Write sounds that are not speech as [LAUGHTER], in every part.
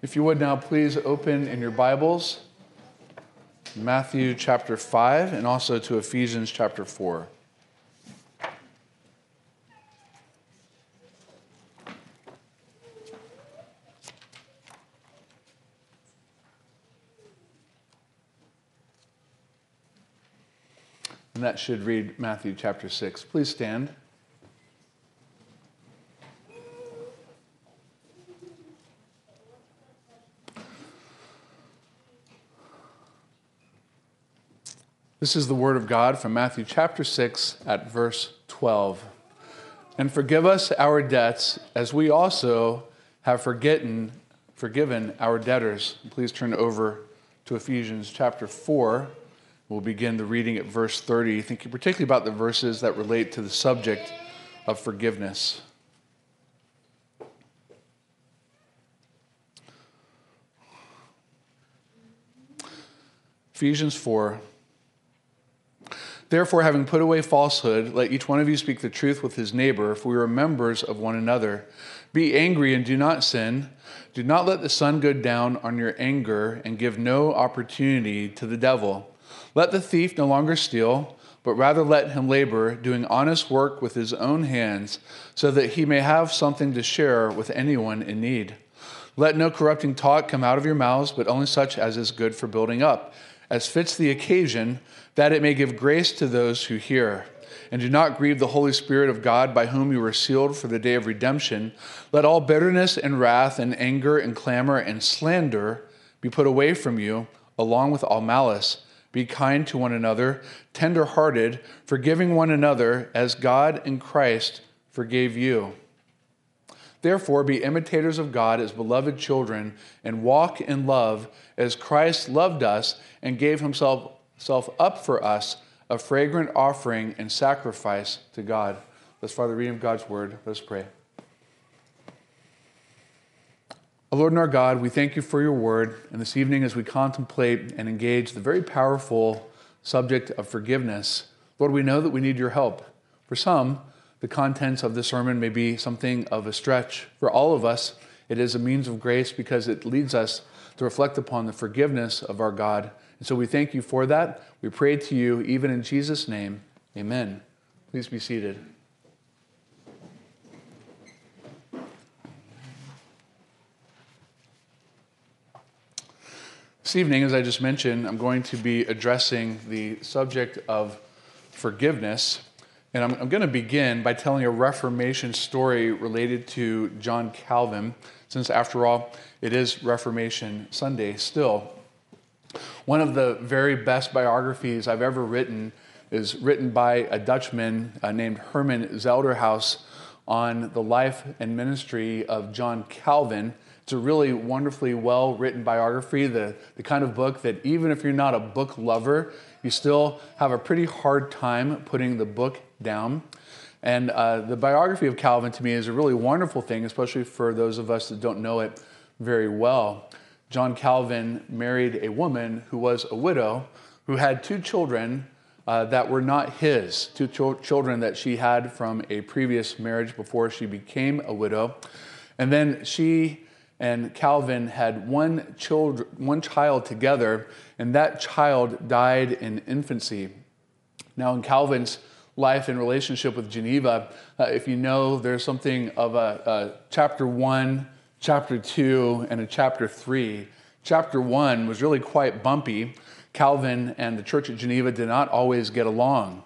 If you would now please open in your Bibles Matthew chapter 5 and also to Ephesians chapter 4. And that should read Matthew chapter 6. Please stand. This is the word of God from Matthew chapter 6 at verse 12. And forgive us our debts as we also have forgotten, forgiven our debtors. Please turn over to Ephesians chapter 4. We'll begin the reading at verse 30, thinking particularly about the verses that relate to the subject of forgiveness. Ephesians 4 Therefore, having put away falsehood, let each one of you speak the truth with his neighbor, for we are members of one another. Be angry and do not sin. Do not let the sun go down on your anger, and give no opportunity to the devil. Let the thief no longer steal, but rather let him labor, doing honest work with his own hands, so that he may have something to share with anyone in need. Let no corrupting talk come out of your mouths, but only such as is good for building up, as fits the occasion that it may give grace to those who hear. And do not grieve the Holy Spirit of God, by whom you were sealed for the day of redemption. Let all bitterness and wrath and anger and clamor and slander be put away from you, along with all malice. Be kind to one another, tender hearted, forgiving one another, as God in Christ forgave you. Therefore, be imitators of God as beloved children, and walk in love as Christ loved us and gave himself self up for us, a fragrant offering and sacrifice to God. Let's, Father, read of God's word. Let's pray. O Lord and our God, we thank you for your word. And this evening, as we contemplate and engage the very powerful subject of forgiveness, Lord, we know that we need your help. For some, the contents of this sermon may be something of a stretch. For all of us, it is a means of grace because it leads us to reflect upon the forgiveness of our God and so we thank you for that. We pray to you, even in Jesus' name. Amen. Please be seated. This evening, as I just mentioned, I'm going to be addressing the subject of forgiveness. And I'm, I'm, going to begin by telling a Reformation story related to John Calvin, since after all, it is Reformation Sunday still. One of the very best biographies I've ever written is written by a Dutchman uh, named Herman Selderhuis on the life and ministry of John Calvin. It's a really wonderfully well written biography, the, the kind of book that even if you're not a book lover, you still have a pretty hard time putting the book down. And uh, the biography of Calvin to me is a really wonderful thing, especially for those of us that don't know it very well. John Calvin married a woman who was a widow who had two children uh, that were not his, two ch- children that she had from a previous marriage before she became a widow. And then she and Calvin had one, child, one child together, and that child died in infancy. Now, in Calvin's life and relationship with Geneva, uh, if you know, there's something of a, a chapter one chapter 2 and a chapter 3. Chapter 1 was really quite bumpy. Calvin and the church at Geneva did not always get along.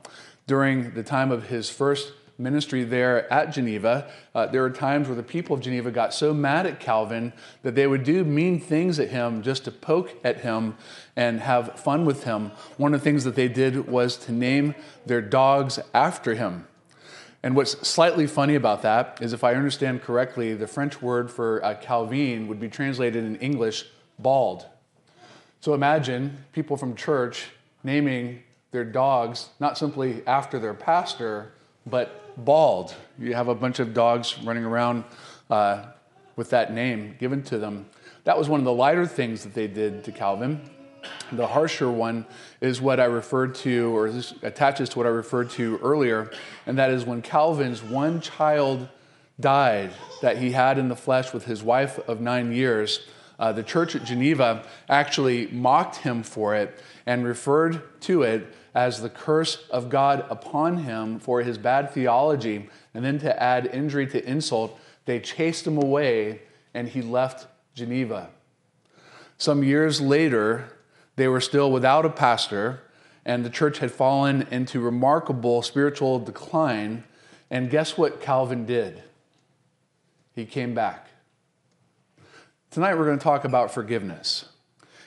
During the time of his first ministry there at Geneva, uh, there were times where the people of Geneva got so mad at Calvin that they would do mean things at him just to poke at him and have fun with him. One of the things that they did was to name their dogs after him. And what's slightly funny about that is, if I understand correctly, the French word for uh, Calvin would be translated in English bald. So imagine people from church naming their dogs not simply after their pastor, but bald. You have a bunch of dogs running around uh, with that name given to them. That was one of the lighter things that they did to Calvin. The harsher one is what I referred to, or this attaches to what I referred to earlier, and that is when Calvin's one child died that he had in the flesh with his wife of nine years. uh, the church at Geneva actually mocked him for it and referred to it as the curse of God upon him for his bad theology. And then to add injury to insult, they chased him away and he left Geneva. Some years later, they were still without a pastor, and the church had fallen into remarkable spiritual decline. And guess what Calvin did? He came back. Tonight, we're going to talk about forgiveness.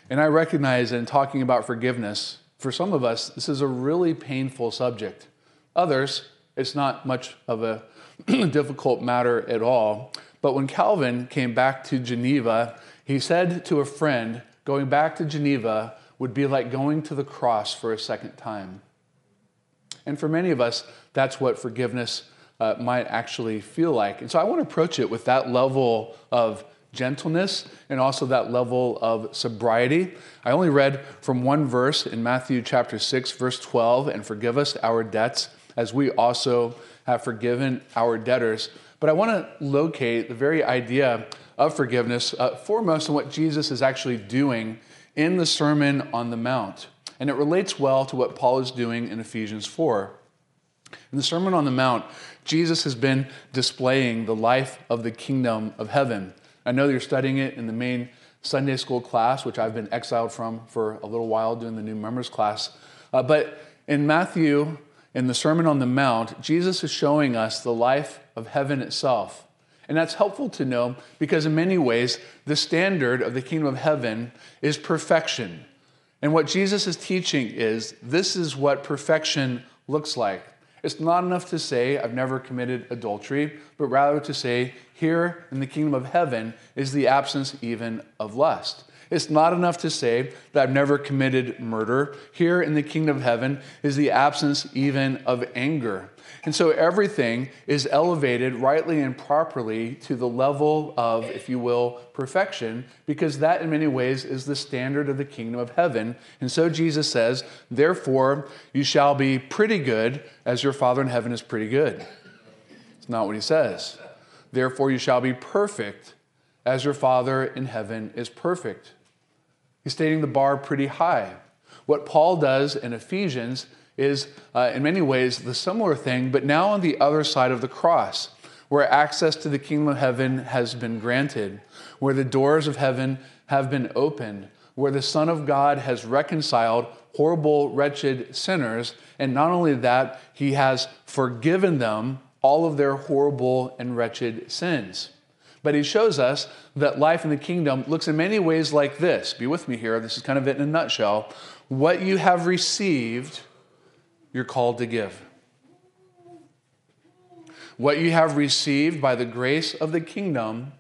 And I recognize in talking about forgiveness, for some of us, this is a really painful subject. Others, it's not much of a [CLEARS THROAT] difficult matter at all. But when Calvin came back to Geneva, he said to a friend, going back to Geneva would be like going to the cross for a second time. And for many of us, that's what forgiveness uh, might actually feel like. And so I want to approach it with that level of gentleness and also that level of sobriety. I only read from one verse in Matthew chapter 6, verse 12, and forgive us our debts as we also have forgiven our debtors. But I want to locate the very idea of forgiveness uh, foremost in what Jesus is actually doing in the Sermon on the Mount. And it relates well to what Paul is doing in Ephesians 4. In the Sermon on the Mount, Jesus has been displaying the life of the kingdom of heaven. I know you're studying it in the main Sunday school class, which I've been exiled from for a little while doing the new members class. Uh, but in Matthew, in the Sermon on the Mount, Jesus is showing us the life of heaven itself. And that's helpful to know because, in many ways, the standard of the kingdom of heaven is perfection. And what Jesus is teaching is this is what perfection looks like. It's not enough to say, I've never committed adultery, but rather to say, here in the kingdom of heaven is the absence even of lust. It's not enough to say that I've never committed murder. Here in the kingdom of heaven is the absence even of anger. And so everything is elevated rightly and properly to the level of, if you will, perfection, because that in many ways is the standard of the kingdom of heaven. And so Jesus says, Therefore, you shall be pretty good as your Father in heaven is pretty good. It's not what he says. Therefore, you shall be perfect as your Father in heaven is perfect. He's stating the bar pretty high. What Paul does in Ephesians is, uh, in many ways, the similar thing, but now on the other side of the cross, where access to the kingdom of heaven has been granted, where the doors of heaven have been opened, where the Son of God has reconciled horrible, wretched sinners. And not only that, he has forgiven them all of their horrible and wretched sins. But he shows us that life in the kingdom looks in many ways like this. Be with me here. This is kind of it in a nutshell. What you have received, you're called to give. What you have received by the grace of the kingdom,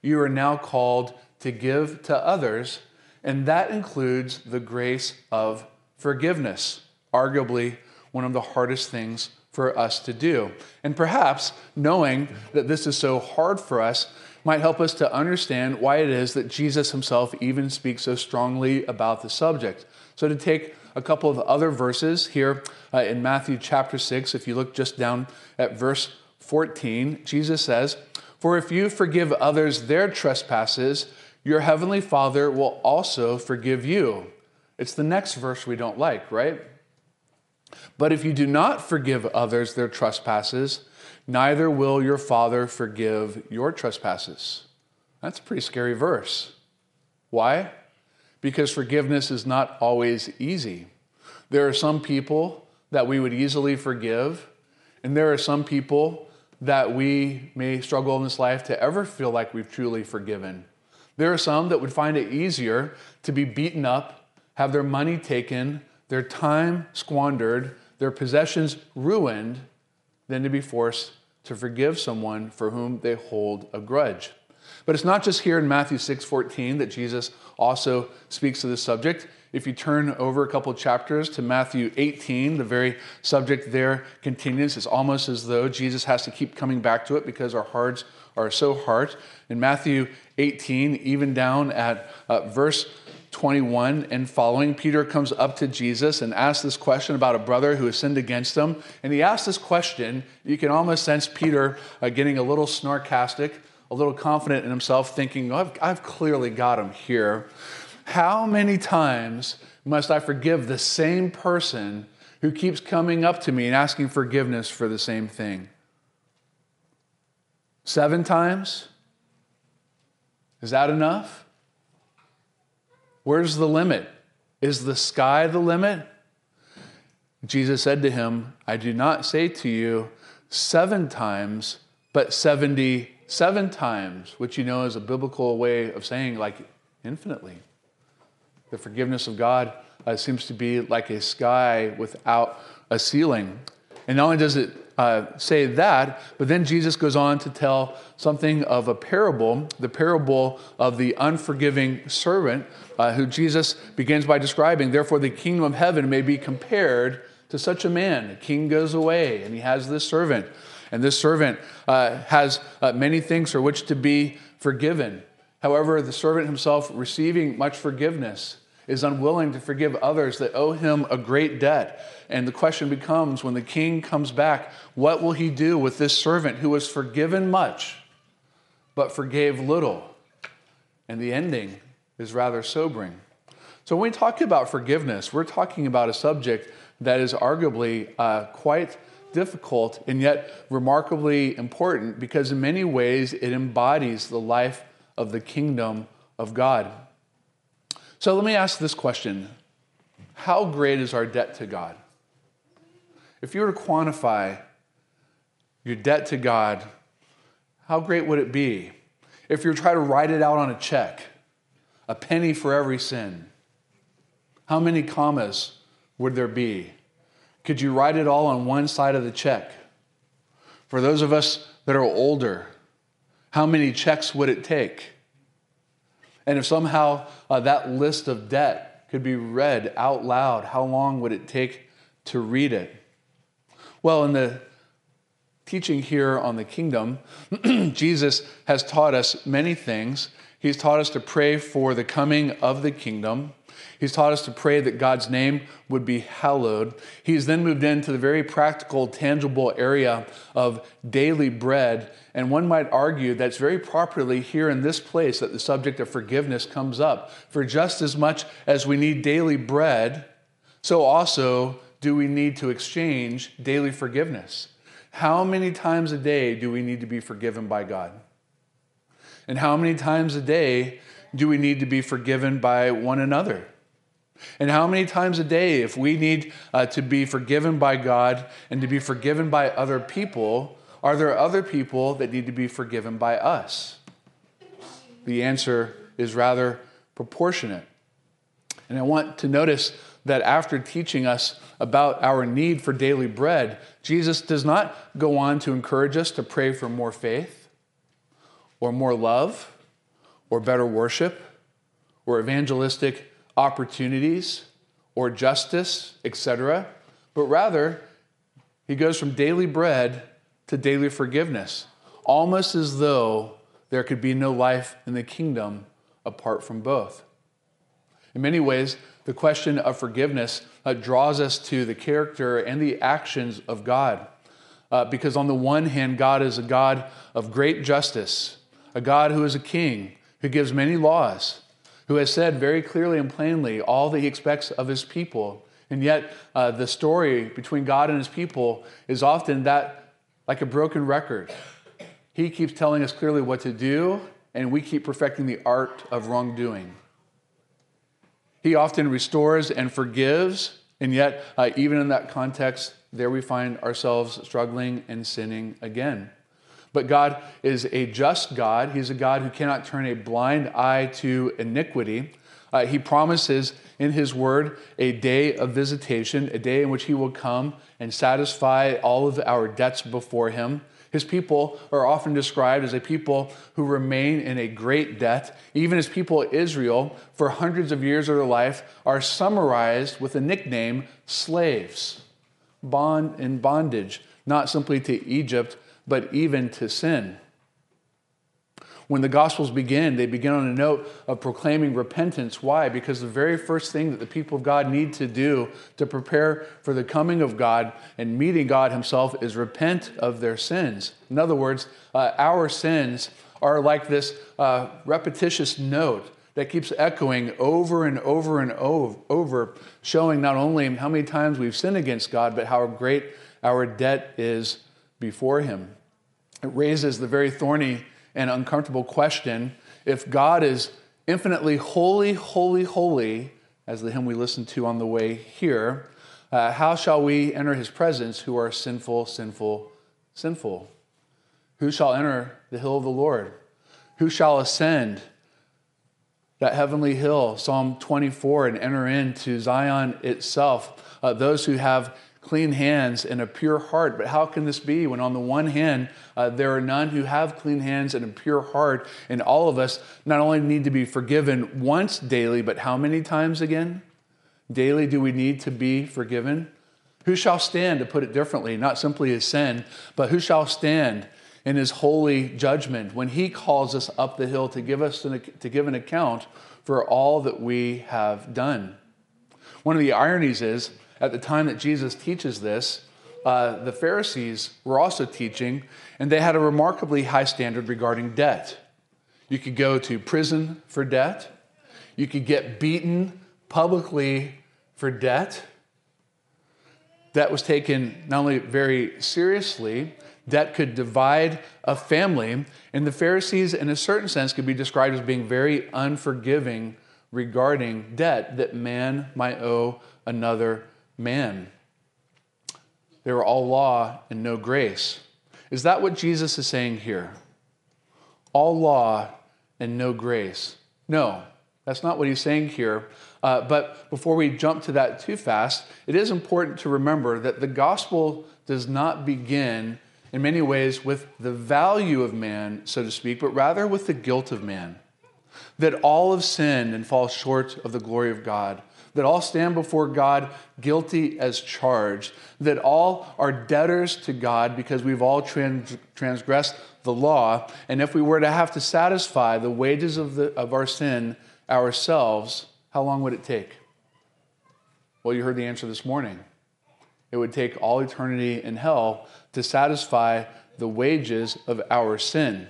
you are now called to give to others, and that includes the grace of forgiveness, arguably one of the hardest things for us to do. And perhaps knowing that this is so hard for us might help us to understand why it is that Jesus himself even speaks so strongly about the subject. So, to take a couple of other verses here uh, in Matthew chapter 6, if you look just down at verse 14, Jesus says, For if you forgive others their trespasses, your heavenly Father will also forgive you. It's the next verse we don't like, right? But if you do not forgive others their trespasses, neither will your Father forgive your trespasses. That's a pretty scary verse. Why? Because forgiveness is not always easy. There are some people that we would easily forgive, and there are some people that we may struggle in this life to ever feel like we've truly forgiven. There are some that would find it easier to be beaten up, have their money taken, their time squandered, their possessions ruined, than to be forced to forgive someone for whom they hold a grudge. But it's not just here in Matthew 6:14 that Jesus also speaks to this subject. If you turn over a couple chapters to Matthew 18, the very subject there continues. It's almost as though Jesus has to keep coming back to it because our hearts are so hard. In Matthew 18, even down at uh, verse 21 and following, Peter comes up to Jesus and asks this question about a brother who has sinned against him. And he asks this question. You can almost sense Peter uh, getting a little snarkastic, a little confident in himself, thinking, oh, I've, I've clearly got him here. How many times must I forgive the same person who keeps coming up to me and asking forgiveness for the same thing? Seven times? Is that enough? Where's the limit? Is the sky the limit? Jesus said to him, I do not say to you seven times, but 77 times, which you know is a biblical way of saying like infinitely. The forgiveness of God uh, seems to be like a sky without a ceiling. And not only does it uh, say that, but then Jesus goes on to tell something of a parable, the parable of the unforgiving servant, uh, who Jesus begins by describing. Therefore, the kingdom of heaven may be compared to such a man. The king goes away, and he has this servant. And this servant uh, has uh, many things for which to be forgiven. However, the servant himself, receiving much forgiveness, is unwilling to forgive others that owe him a great debt. And the question becomes when the king comes back, what will he do with this servant who was forgiven much but forgave little? And the ending is rather sobering. So, when we talk about forgiveness, we're talking about a subject that is arguably uh, quite difficult and yet remarkably important because, in many ways, it embodies the life of the kingdom of God. So let me ask this question How great is our debt to God? If you were to quantify your debt to God, how great would it be? If you were to try to write it out on a check, a penny for every sin, how many commas would there be? Could you write it all on one side of the check? For those of us that are older, how many checks would it take? And if somehow uh, that list of debt could be read out loud, how long would it take to read it? Well, in the teaching here on the kingdom, [CLEARS THROAT] Jesus has taught us many things. He's taught us to pray for the coming of the kingdom. He's taught us to pray that God's name would be hallowed. He's then moved into the very practical, tangible area of daily bread. And one might argue that's very properly here in this place that the subject of forgiveness comes up. For just as much as we need daily bread, so also do we need to exchange daily forgiveness. How many times a day do we need to be forgiven by God? And how many times a day do we need to be forgiven by one another? And how many times a day, if we need uh, to be forgiven by God and to be forgiven by other people, are there other people that need to be forgiven by us? The answer is rather proportionate. And I want to notice that after teaching us about our need for daily bread, Jesus does not go on to encourage us to pray for more faith or more love or better worship or evangelistic opportunities or justice, etc., but rather he goes from daily bread to daily forgiveness, almost as though there could be no life in the kingdom apart from both. In many ways, the question of forgiveness uh, draws us to the character and the actions of God. Uh, because, on the one hand, God is a God of great justice, a God who is a king, who gives many laws, who has said very clearly and plainly all that he expects of his people. And yet, uh, the story between God and his people is often that like a broken record. He keeps telling us clearly what to do, and we keep perfecting the art of wrongdoing. He often restores and forgives, and yet, uh, even in that context, there we find ourselves struggling and sinning again. But God is a just God. He's a God who cannot turn a blind eye to iniquity. Uh, he promises in His Word a day of visitation, a day in which He will come and satisfy all of our debts before Him. His people are often described as a people who remain in a great debt. Even as people Israel, for hundreds of years of their life, are summarized with the nickname slaves, bond in bondage, not simply to Egypt, but even to sin. When the Gospels begin, they begin on a note of proclaiming repentance. Why? Because the very first thing that the people of God need to do to prepare for the coming of God and meeting God Himself is repent of their sins. In other words, uh, our sins are like this uh, repetitious note that keeps echoing over and over and over, showing not only how many times we've sinned against God, but how great our debt is before Him. It raises the very thorny and uncomfortable question if God is infinitely holy, holy, holy, as the hymn we listened to on the way here, uh, how shall we enter His presence who are sinful, sinful, sinful? Who shall enter the hill of the Lord? Who shall ascend? that heavenly hill, Psalm 24, and enter into Zion itself. Uh, those who have clean hands and a pure heart. But how can this be when, on the one hand, uh, there are none who have clean hands and a pure heart, and all of us not only need to be forgiven once daily, but how many times again? Daily do we need to be forgiven? Who shall stand, to put it differently, not simply his sin, but who shall stand in his holy judgment when he calls us up the hill to give us an, to give an account for all that we have done. One of the ironies is at the time that Jesus teaches this, uh, the Pharisees were also teaching, and they had a remarkably high standard regarding debt. You could go to prison for debt, you could get beaten publicly for debt. That was taken not only very seriously, Debt could divide a family, and the Pharisees, in a certain sense, could be described as being very unforgiving regarding debt that man might owe another man. They were all law and no grace. Is that what Jesus is saying here? All law and no grace. No, that's not what he's saying here. Uh, but before we jump to that too fast, it is important to remember that the gospel does not begin in many ways with the value of man, so to speak, but rather with the guilt of man. That all have sinned and fall short of the glory of God. That all stand before God guilty as charged. That all are debtors to God because we've all trans- transgressed the law. And if we were to have to satisfy the wages of, the, of our sin ourselves, how long would it take? Well, you heard the answer this morning. It would take all eternity in hell to satisfy the wages of our sin.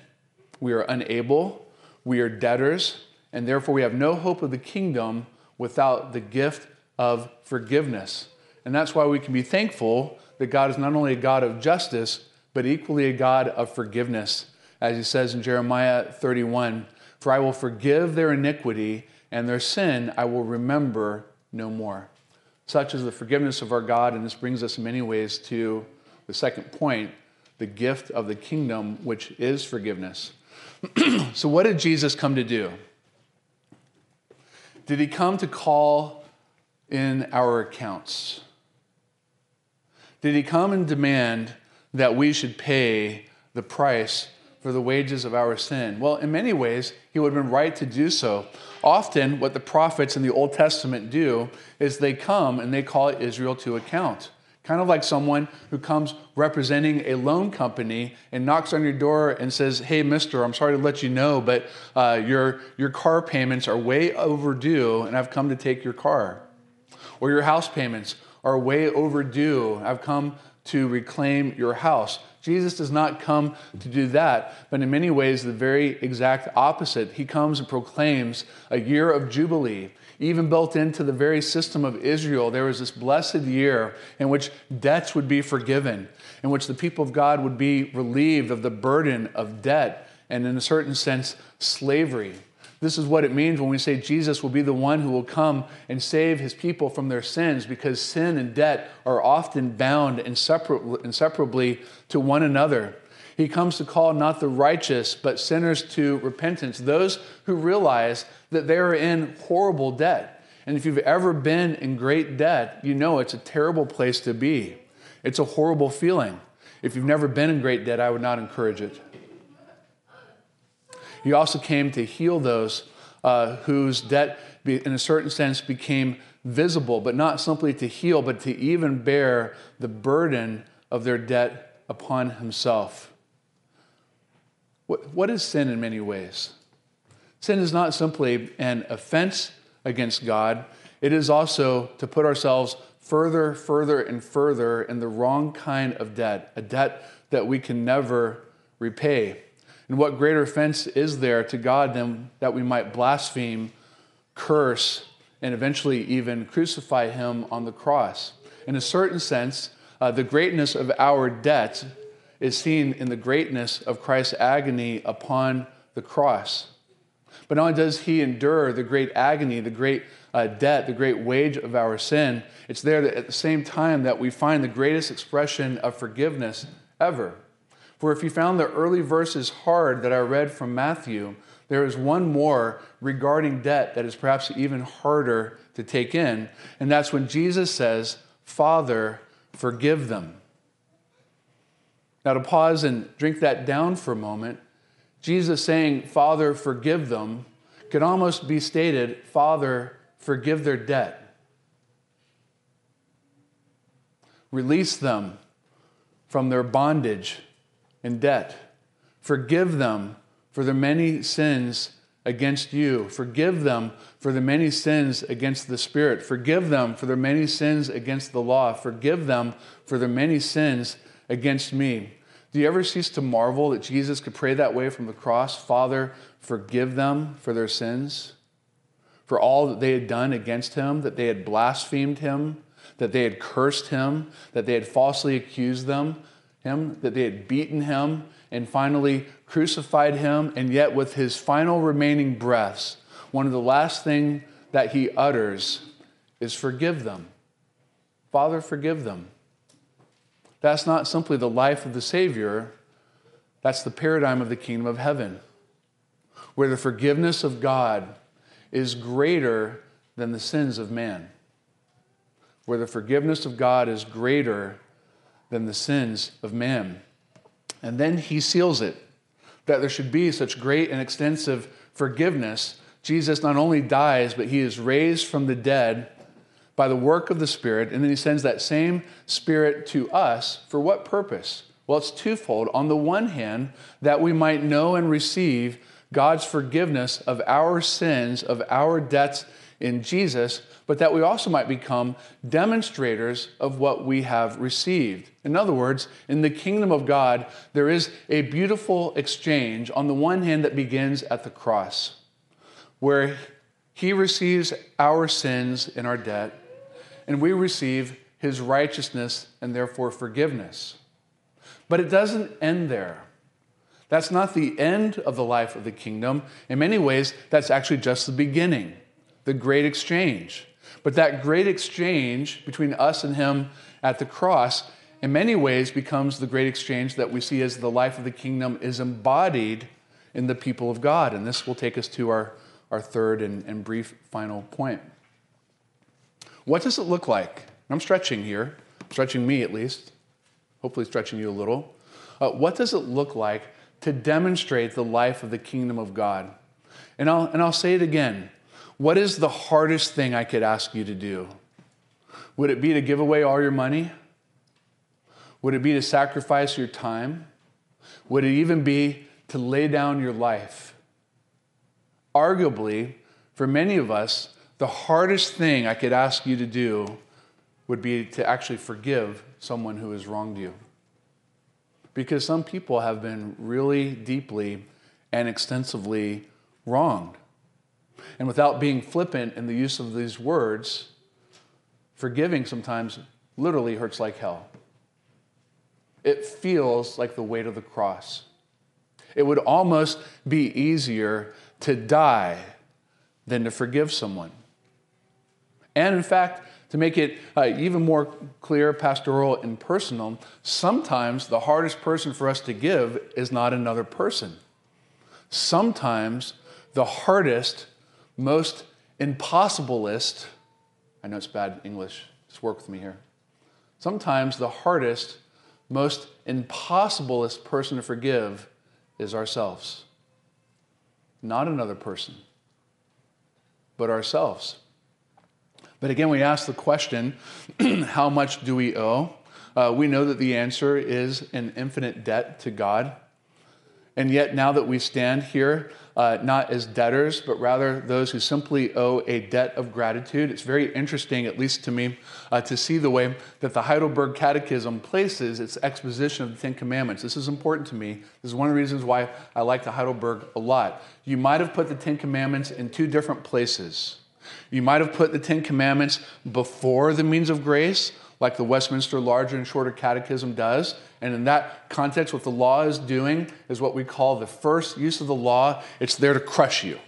We are unable, we are debtors, and therefore we have no hope of the kingdom without the gift of forgiveness. And that's why we can be thankful that God is not only a God of justice, but equally a God of forgiveness. As he says in Jeremiah 31 For I will forgive their iniquity, and their sin I will remember no more. Such is the forgiveness of our God, and this brings us in many ways to the second point, the gift of the kingdom, which is forgiveness. [CLEARS THROAT] so, what did Jesus come to do? Did he come to call in our accounts? Did he come and demand that we should pay the price for the wages of our sin? Well, in many ways, he would have been right to do so. Often, what the prophets in the Old Testament do is they come and they call Israel to account. Kind of like someone who comes representing a loan company and knocks on your door and says, Hey, mister, I'm sorry to let you know, but uh, your, your car payments are way overdue and I've come to take your car. Or your house payments are way overdue. I've come to reclaim your house. Jesus does not come to do that, but in many ways, the very exact opposite. He comes and proclaims a year of Jubilee even built into the very system of Israel, there was this blessed year in which debts would be forgiven, in which the people of God would be relieved of the burden of debt and, in a certain sense, slavery. This is what it means when we say Jesus will be the one who will come and save his people from their sins because sin and debt are often bound inseparably to one another. He comes to call not the righteous, but sinners to repentance, those who realize that they are in horrible debt. And if you've ever been in great debt, you know it's a terrible place to be. It's a horrible feeling. If you've never been in great debt, I would not encourage it. He also came to heal those uh, whose debt, in a certain sense, became visible, but not simply to heal, but to even bear the burden of their debt upon himself. What, what is sin in many ways? Sin is not simply an offense against God, it is also to put ourselves further, further, and further in the wrong kind of debt, a debt that we can never repay. And what greater offense is there to God than that we might blaspheme, curse, and eventually even crucify him on the cross? In a certain sense, uh, the greatness of our debt is seen in the greatness of Christ's agony upon the cross. But not only does he endure the great agony, the great uh, debt, the great wage of our sin, it's there that at the same time that we find the greatest expression of forgiveness ever. For if you found the early verses hard that I read from Matthew, there is one more regarding debt that is perhaps even harder to take in, and that's when Jesus says, Father, forgive them. Now, to pause and drink that down for a moment, Jesus saying, Father, forgive them, could almost be stated, Father, forgive their debt. Release them from their bondage and debt. Forgive them for their many sins against you. Forgive them for the many sins against the Spirit. Forgive them for their many sins against the law. Forgive them for their many sins against me. Do you ever cease to marvel that Jesus could pray that way from the cross? Father, forgive them for their sins, for all that they had done against him, that they had blasphemed him, that they had cursed him, that they had falsely accused them, him, that they had beaten him, and finally crucified him, and yet with his final remaining breaths, one of the last things that he utters is forgive them. Father, forgive them. That's not simply the life of the Savior, that's the paradigm of the kingdom of heaven, where the forgiveness of God is greater than the sins of man, where the forgiveness of God is greater than the sins of man. And then he seals it that there should be such great and extensive forgiveness. Jesus not only dies, but he is raised from the dead by the work of the Spirit, and then he sends that same Spirit to us for what purpose? Well, it's twofold. On the one hand, that we might know and receive God's forgiveness of our sins, of our debts in Jesus, but that we also might become demonstrators of what we have received. In other words, in the kingdom of God, there is a beautiful exchange on the one hand that begins at the cross, where He receives our sins and our debt, and we receive His righteousness and therefore forgiveness. But it doesn't end there. That's not the end of the life of the kingdom. In many ways, that's actually just the beginning the great exchange. But that great exchange between us and him at the cross, in many ways, becomes the great exchange that we see as the life of the kingdom is embodied in the people of God. And this will take us to our, our third and, and brief final point. What does it look like? I'm stretching here, stretching me at least, hopefully stretching you a little. Uh, what does it look like to demonstrate the life of the kingdom of God? And I'll, and I'll say it again what is the hardest thing I could ask you to do? Would it be to give away all your money? Would it be to sacrifice your time? Would it even be to lay down your life? Arguably, for many of us, the hardest thing I could ask you to do would be to actually forgive someone who has wronged you. Because some people have been really deeply and extensively wronged. And without being flippant in the use of these words, forgiving sometimes literally hurts like hell. It feels like the weight of the cross. It would almost be easier to die than to forgive someone. And in fact, to make it uh, even more clear, pastoral, and personal, sometimes the hardest person for us to give is not another person. Sometimes the hardest most impossibilist, I know it's bad English, just work with me here. Sometimes the hardest, most impossibilist person to forgive is ourselves. Not another person, but ourselves. But again, we ask the question [CLEARS THROAT] how much do we owe? Uh, we know that the answer is an infinite debt to God. And yet, now that we stand here, uh, not as debtors, but rather those who simply owe a debt of gratitude, it's very interesting, at least to me, uh, to see the way that the Heidelberg Catechism places its exposition of the Ten Commandments. This is important to me. This is one of the reasons why I like the Heidelberg a lot. You might have put the Ten Commandments in two different places. You might have put the Ten Commandments before the means of grace, like the Westminster Larger and Shorter Catechism does. And in that context, what the law is doing is what we call the first use of the law. It's there to crush you,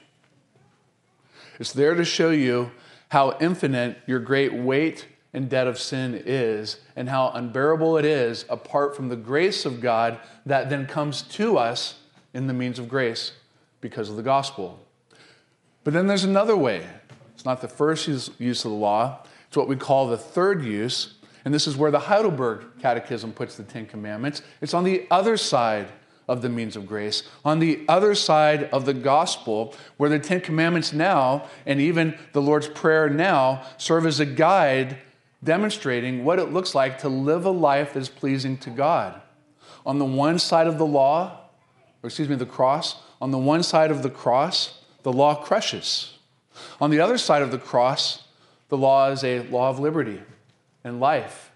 it's there to show you how infinite your great weight and debt of sin is, and how unbearable it is apart from the grace of God that then comes to us in the means of grace because of the gospel. But then there's another way. It's not the first use, of the law, it's what we call the third use, and this is where the Heidelberg Catechism puts the Ten Commandments. It's on the other side of the means of grace, on the other side of the gospel, where the Ten Commandments now, and even the Lord's Prayer now, serve as a guide demonstrating what it looks like to live a life that is pleasing to God. On the one side of the law, or excuse me, the cross, on the one side of the cross, the law crushes. On the other side of the cross, the law is a law of liberty and life.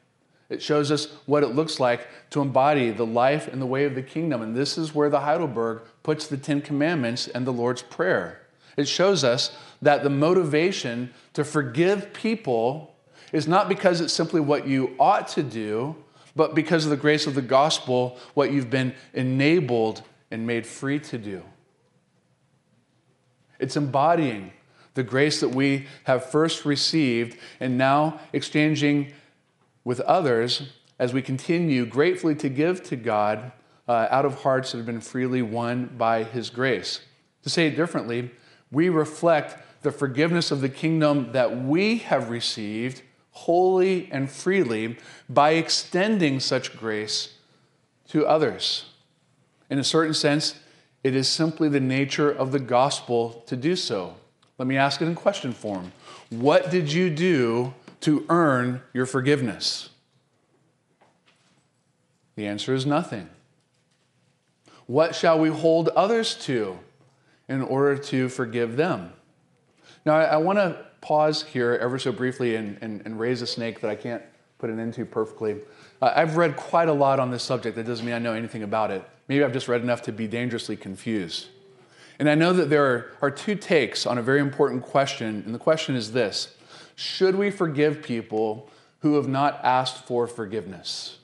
It shows us what it looks like to embody the life and the way of the kingdom. And this is where the Heidelberg puts the Ten Commandments and the Lord's Prayer. It shows us that the motivation to forgive people is not because it's simply what you ought to do, but because of the grace of the gospel, what you've been enabled and made free to do. It's embodying the grace that we have first received and now exchanging with others as we continue gratefully to give to God uh, out of hearts that have been freely won by His grace. To say it differently, we reflect the forgiveness of the kingdom that we have received wholly and freely by extending such grace to others. In a certain sense, it is simply the nature of the gospel to do so. Let me ask it in question form. What did you do to earn your forgiveness? The answer is nothing. What shall we hold others to in order to forgive them? Now, I, I want to pause here ever so briefly and, and, and, raise a snake that I can't put an end to perfectly. Uh, I've read quite a lot on this subject. That doesn't mean I know anything about it. Maybe I've just read enough to be dangerously confused. And I know that there are, two takes on a very important question, and the question is this Should we forgive people who have not asked for forgiveness?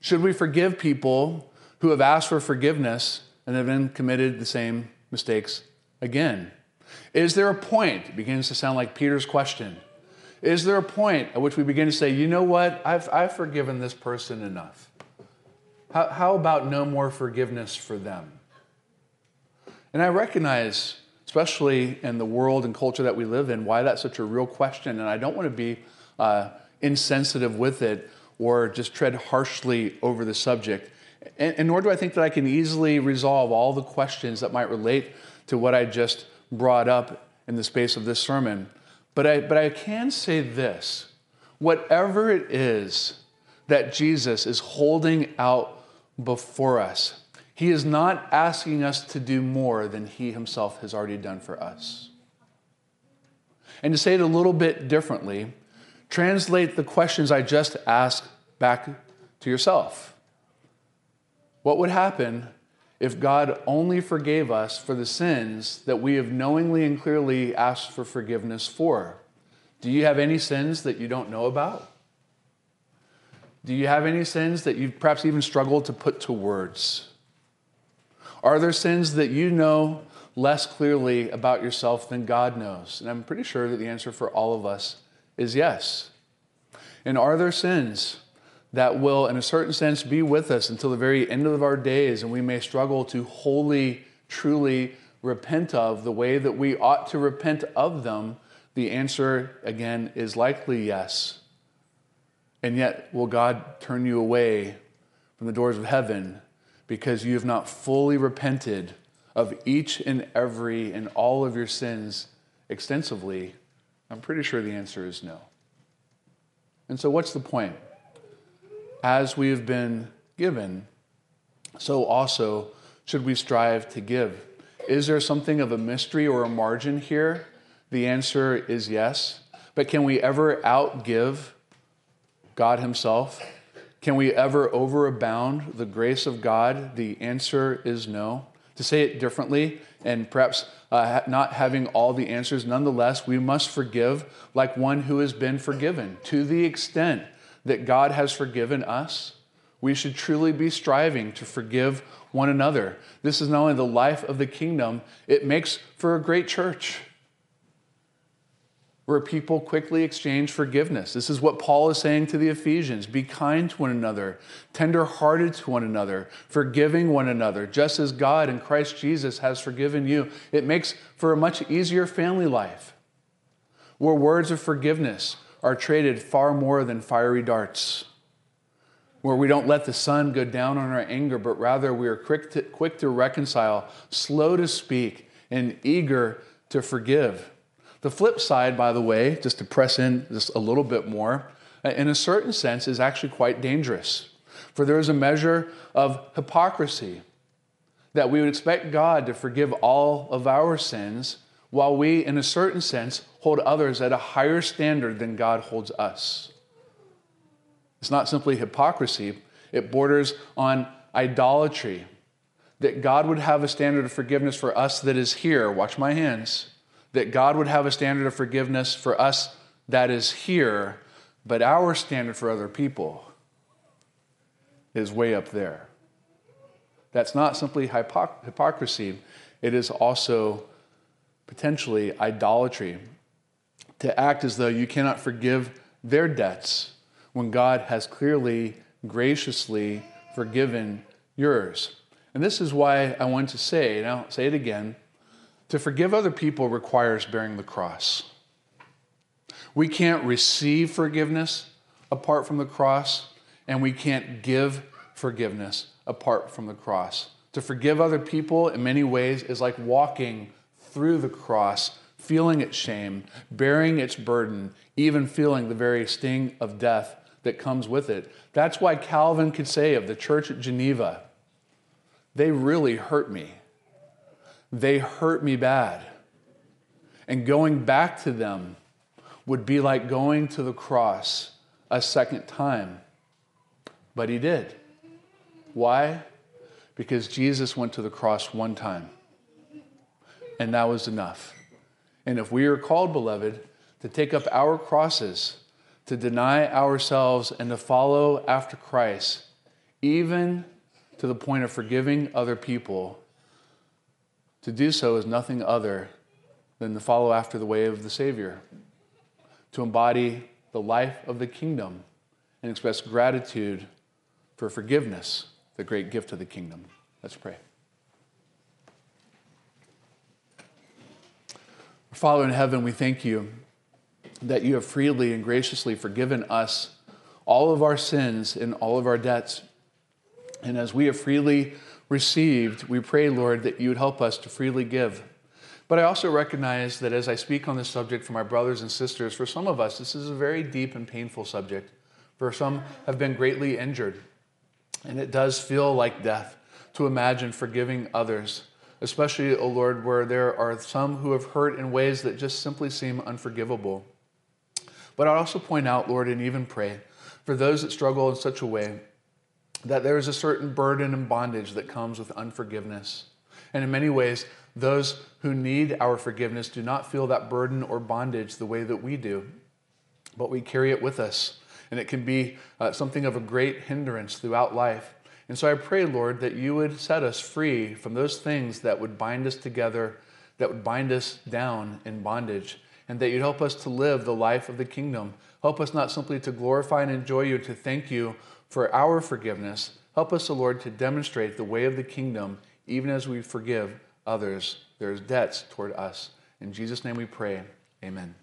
Should we forgive people who have asked for forgiveness and have then committed the same mistakes again? Is there a point, it begins to sound like Peter's question, is there a point at which we begin to say, you know what, I've, I've forgiven this person enough? How, how about no more forgiveness for them? And I recognize, especially in the world and culture that we live in, why that's such a real question. And I don't want to be uh, insensitive with it or just tread harshly over the subject. And, and, nor do I think that I can easily resolve all the questions that might relate to what I just brought up in the space of this sermon. But I, but I can say this whatever it is that Jesus is holding out before us, he is not asking us to do more than He Himself has already done for us. And to say it a little bit differently, translate the questions I just asked back to yourself. What would happen if God only forgave us for the sins that we have knowingly and clearly asked for forgiveness for? Do you have any sins that you don't know about? Do you have any sins that you've perhaps even struggled to put to words? Are there sins that you know less clearly about yourself than God knows? And I'm pretty sure that the answer for all of us is yes. And are there sins that will, in a certain sense, be with us until the very end of our days and we may struggle to wholly, truly repent of the way that we ought to repent of them? The answer, again, is likely yes. And yet, will God turn you away from the doors of heaven because you have not fully repented of each and every and all of your sins extensively? I'm pretty sure the answer is no. And so, what's the point? As we have been given so also should we strive to give. Is there something of a mystery or a margin here? The answer is yes. But can we ever outgive God Himself? Can we ever overabound the grace of God? The answer is no. To say it differently, and perhaps uh, not having all the answers, nonetheless, we must forgive like one who has been forgiven. To the extent that God has forgiven us, we should truly be striving to forgive one another. This is not only the life of the kingdom, it makes for a great church where people quickly exchange forgiveness. This is what Paul is saying to the Ephesians be kind to one another, tender hearted to one another, forgiving one another, just as God in Christ Jesus has forgiven you. It makes for a much easier family life where words of forgiveness are traded far more than fiery darts. Where we don't let the sun go down on our anger, but rather we are quick to, quick to reconcile, slow to speak, and eager to forgive. The flip side, by the way, just to press in just a little bit more, in a certain sense, is actually quite dangerous. For there is a measure of hypocrisy that we would expect God to forgive all of our sins, while we, in a certain sense, hold others at a higher standard than God holds us. It's not simply hypocrisy, it borders on idolatry. That God would have a standard of forgiveness for us that is here, watch my hands, that God would have a standard of forgiveness for us that is here, but our standard for other people is way up there. That's not simply hypoc- hypocrisy, it is also potentially idolatry. To act as though you cannot forgive their debts when God has clearly, graciously forgiven yours. And this is why I want to say, and I'll say it again to forgive other people requires bearing the cross. We can't receive forgiveness apart from the cross, and we can't give forgiveness apart from the cross. To forgive other people in many ways is like walking through the cross, feeling its shame, bearing its burden, even feeling the very sting of death that comes with it. That's why Calvin could say of the church at Geneva, they really hurt me. They hurt me bad. And going back to them would be like going to the cross a second time. But he did. Why? Because Jesus went to the cross one time. And that was enough. And if we are called, beloved, to take up our crosses, to deny ourselves, and to follow after Christ, even to the point of forgiving other people, to do so is nothing other than to follow after the way of the Savior, to embody the life of the kingdom and express gratitude for forgiveness, the great gift of the kingdom. Let's pray. Father in heaven, we thank you that you have freely and graciously forgiven us all of our sins and all of our debts. And as we have freely received, we pray, Lord, that you would help us to freely give. But I also recognize that as I speak on this subject for my brothers and sisters, for some of us, this is a very deep and painful subject. For some have been greatly injured. And it does feel like death to imagine forgiving others, especially, O oh Lord, where there are some who have hurt in ways that just simply seem unforgivable. But I also point out, Lord, and even pray for those that struggle in such a way that there is a certain burden and bondage that comes with unforgiveness. And in many ways, those who need our forgiveness do not feel that burden or bondage the way that we do, but we carry it with us. And it can be uh, something of a great hindrance throughout life. And so I pray, Lord, that you would set us free from those things that would bind us together, that would bind us down in bondage, and that you'd help us to live the life of the kingdom. Help us not simply to glorify and enjoy you, to thank you for our forgiveness. Help us, O Lord, to demonstrate the way of the kingdom, even as we forgive others there's debts toward us. In Jesus' name we pray. Amen.